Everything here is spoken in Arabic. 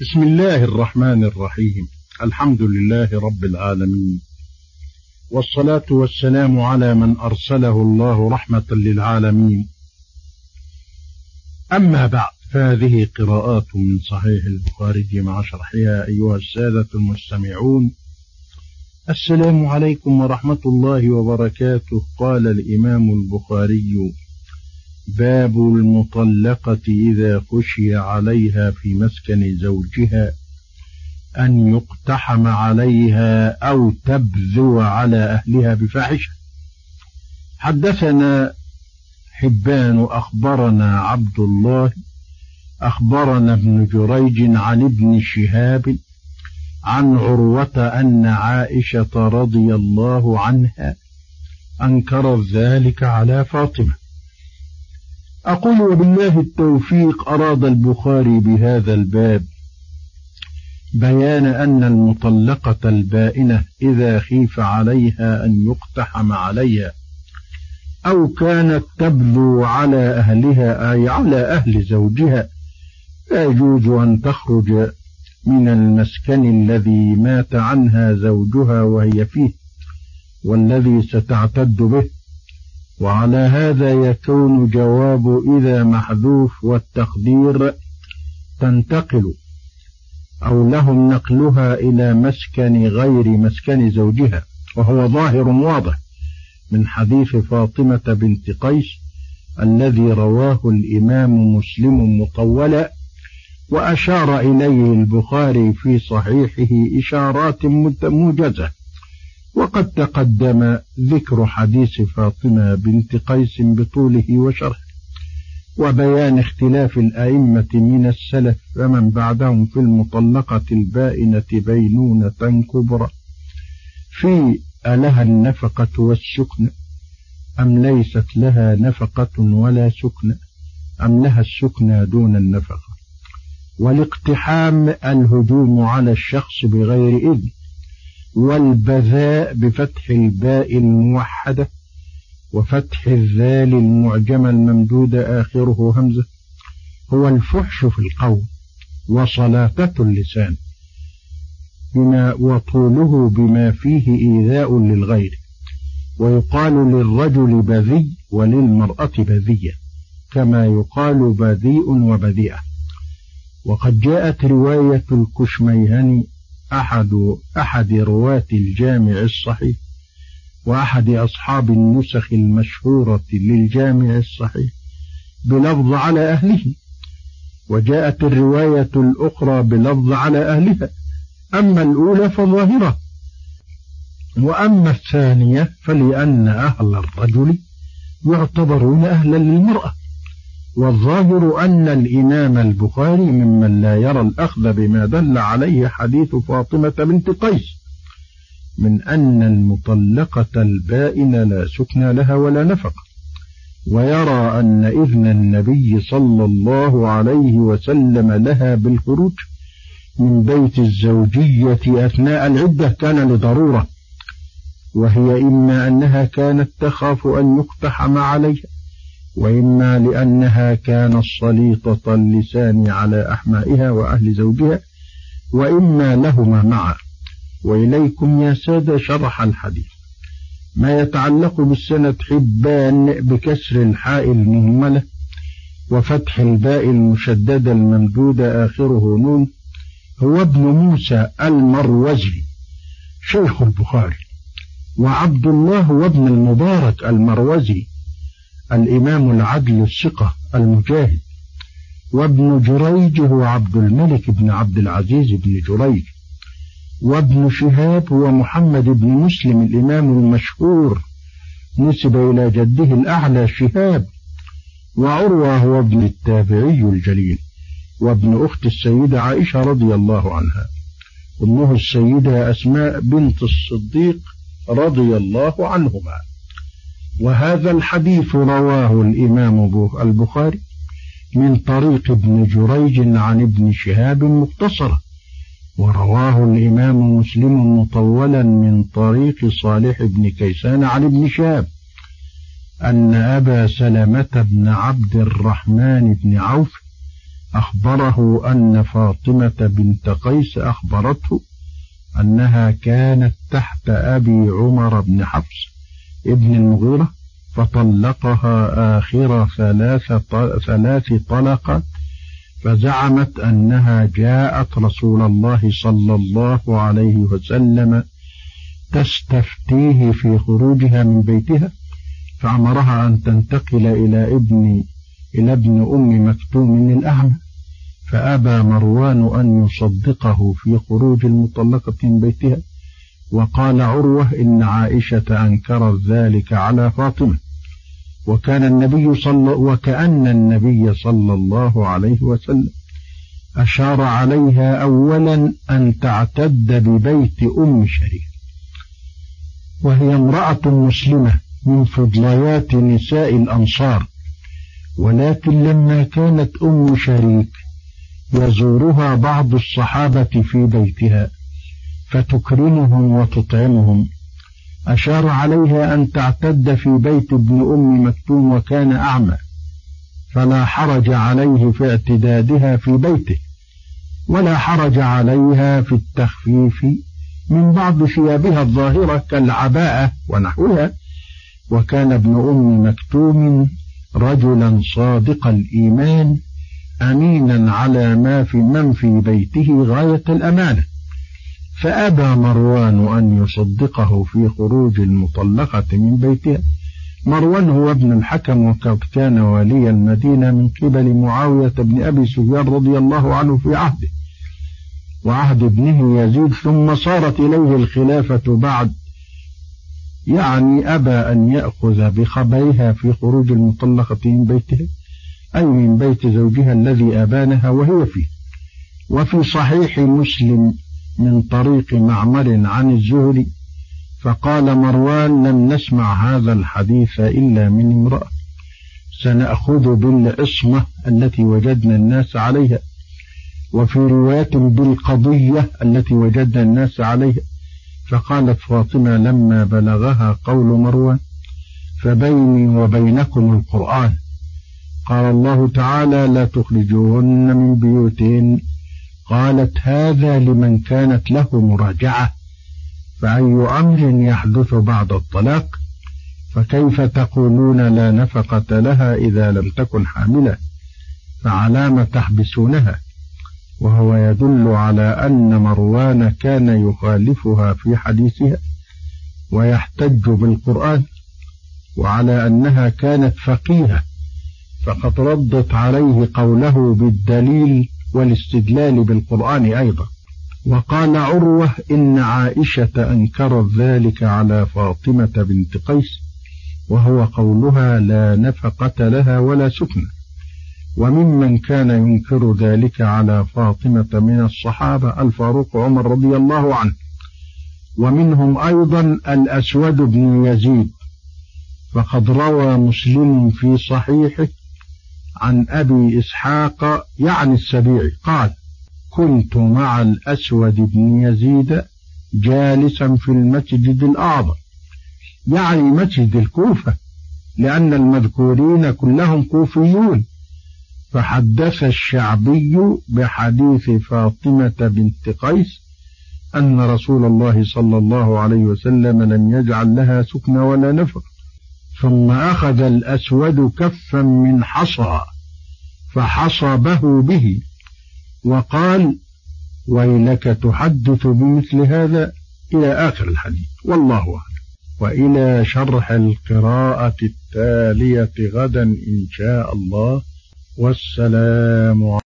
بسم الله الرحمن الرحيم. الحمد لله رب العالمين. والصلاة والسلام على من أرسله الله رحمة للعالمين. أما بعد فهذه قراءات من صحيح البخاري مع شرحها أيها السادة المستمعون. السلام عليكم ورحمة الله وبركاته قال الإمام البخاري. باب المطلقة إذا خشي عليها في مسكن زوجها أن يقتحم عليها أو تبذو على أهلها بفاحشة. حدثنا حبان أخبرنا عبد الله أخبرنا ابن جريج عن ابن شهاب عن عروة أن عائشة رضي الله عنها أنكرت ذلك على فاطمة. أقول وبالله التوفيق أراد البخاري بهذا الباب. بيان أن المطلقة البائنة إذا خيف عليها أن يقتحم عليها أو كانت تبذو على أهلها أي على أهل زوجها لا يجوز أن تخرج من المسكن الذي مات عنها زوجها وهي فيه والذي ستعتد به. وعلى هذا يكون جواب إذا محذوف والتقدير تنتقل أو لهم نقلها إلى مسكن غير مسكن زوجها وهو ظاهر واضح من حديث فاطمة بنت قيس الذي رواه الإمام مسلم مطولا وأشار إليه البخاري في صحيحه إشارات موجزة. وقد تقدم ذكر حديث فاطمة بنت قيس بطوله وشرحه وبيان اختلاف الأئمة من السلف فمن بعدهم في المطلقة البائنة بينونة كبرى. في ألها النفقة والسكن أم ليست لها نفقة ولا سكن أم لها السكنى دون النفقة؟ والاقتحام الهجوم على الشخص بغير إذن. والبذاء بفتح الباء الموحدة وفتح الذال المعجمة الممدودة آخره همزة هو الفحش في القول وصلاتة اللسان بما وطوله بما فيه إيذاء للغير ويقال للرجل بذي وللمرأة بذية كما يقال بذيء وبذيئة وقد جاءت رواية الكشميهني أحد أحد رواة الجامع الصحيح وأحد أصحاب النسخ المشهورة للجامع الصحيح بلفظ على أهله. وجاءت الرواية الأخرى بلفظ على أهلها. أما الأولى فظاهرة. وأما الثانية فلأن أهل الرجل يعتبرون أهلا للمرأة. والظاهر أن الإمام البخاري ممن لا يرى الأخذ بما دل عليه حديث فاطمة بنت قيس من أن المطلقة البائن لا سكن لها ولا نفقة ويرى أن إذن النبي صلى الله عليه وسلم لها بالخروج من بيت الزوجية أثناء العدة كان لضرورة وهي إما أنها كانت تخاف أن يقتحم عليها. وإما لأنها كانت سليطة اللسان على أحمائها وأهل زوجها وإما لهما معا. وإليكم يا سادة شرح الحديث. ما يتعلق بالسند حبان بكسر الحاء المهملة وفتح الباء المشددة الممدودة آخره نون هو ابن موسى المروزي شيخ البخاري وعبد الله وابن المبارك المروزي الإمام العدل الثقة المجاهد وابن جريج هو عبد الملك بن عبد العزيز بن جريج وابن شهاب هو محمد بن مسلم الإمام المشهور نسب إلى جده الأعلى شهاب وعروة هو ابن التابعي الجليل وابن أخت السيدة عائشة رضي الله عنها أمه السيدة أسماء بنت الصديق رضي الله عنهما. وهذا الحديث رواه الإمام البخاري من طريق ابن جريج عن ابن شهاب مختصرا ورواه الإمام مسلم مطولا من طريق صالح بن كيسان عن ابن شهاب أن أبا سلمة بن عبد الرحمن بن عوف أخبره أن فاطمة بنت قيس أخبرته أنها كانت تحت أبي عمر بن حفص ابن المغيرة فطلقها آخر ثلاث ثلاث طلقات فزعمت أنها جاءت رسول الله صلى الله عليه وسلم تستفتيه في خروجها من بيتها فأمرها أن تنتقل إلى ابن إلى ابن أم مكتوم الأعمى فأبى مروان أن يصدقه في خروج المطلقة من بيتها. وقال عروة إن عائشة أنكرت ذلك على فاطمة. وكان النبي صلى وكأن النبي صلى الله عليه وسلم أشار عليها أولا أن تعتد ببيت أم شريك وهي امرأة مسلمة من فضليات نساء الأنصار ولكن لما كانت أم شريك يزورها بعض الصحابة في بيتها. فتكرمهم وتطعمهم. أشار عليها أن تعتد في بيت ابن أم مكتوم وكان أعمى فلا حرج عليه في اعتدادها في بيته ولا حرج عليها في التخفيف من بعض ثيابها الظاهرة كالعباءة ونحوها. وكان ابن أم مكتوم رجلا صادق الإيمان أمينا على ما في من في بيته غاية الأمانة. فأبى مروان أن يصدقه في خروج المطلقة من بيتها مروان هو ابن الحكم وقد كان والي المدينة من قبل معاوية بن أبي سفيان رضي الله عنه في عهده. وعهد ابنه يزيد ثم صارت إليه الخلافة بعد. يعني أبى أن يأخذ بخبرها في خروج المطلقة من بيتها أي من بيت زوجها الذي أبانها وهي فيه. وفي صحيح مسلم من طريق معمر عن الزهري فقال مروان لم نسمع هذا الحديث إلا من امرأة. سنأخذ بالعصمة التي وجدنا الناس عليها وفي رواية بالقضية التي وجدنا الناس عليها. فقالت فاطمة لما بلغها قول مروان فبيني وبينكم القرآن. قال الله تعالى لا تخرجوهن من بيوتهن قالت هذا لمن كانت له مراجعة فأي أمر يحدث بعد الطلاق؟ فكيف تقولون لا نفقة لها إذا لم تكن حاملة؟ فعلام تحبسونها وهو يدل على أن مروان كان يخالفها في حديثها ويحتج بالقرآن وعلى أنها كانت فقيهة فقد ردت عليه قوله بالدليل والاستدلال بالقرآن أيضا. وقال عروة إن عائشة أنكرت ذلك على فاطمة بنت قيس وهو قولها لا نفقة لها ولا سكن وممن كان ينكر ذلك على فاطمة من الصحابة الفاروق عمر رضي الله عنه. ومنهم أيضا الأسود بن يزيد فقد روى مسلم في صحيحه عن أبي إسحاق يعني السبيعي قال كنت مع الأسود بن يزيد جالسا في المسجد الأعظم. يعني مسجد الكوفة لأن المذكورين كلهم كوفيون. فحدث الشعبي بحديث فاطمة بنت قيس أن رسول الله صلى الله عليه وسلم لم يجعل لها سكن ولا نفق. ثم أخذ الأسود كفا من حصى فحصبه به وقال ويلك تحدث بمثل هذا إلى آخر الحديث والله أعلم. وإلى شرح القراءة التالية غدا إن شاء الله والسلام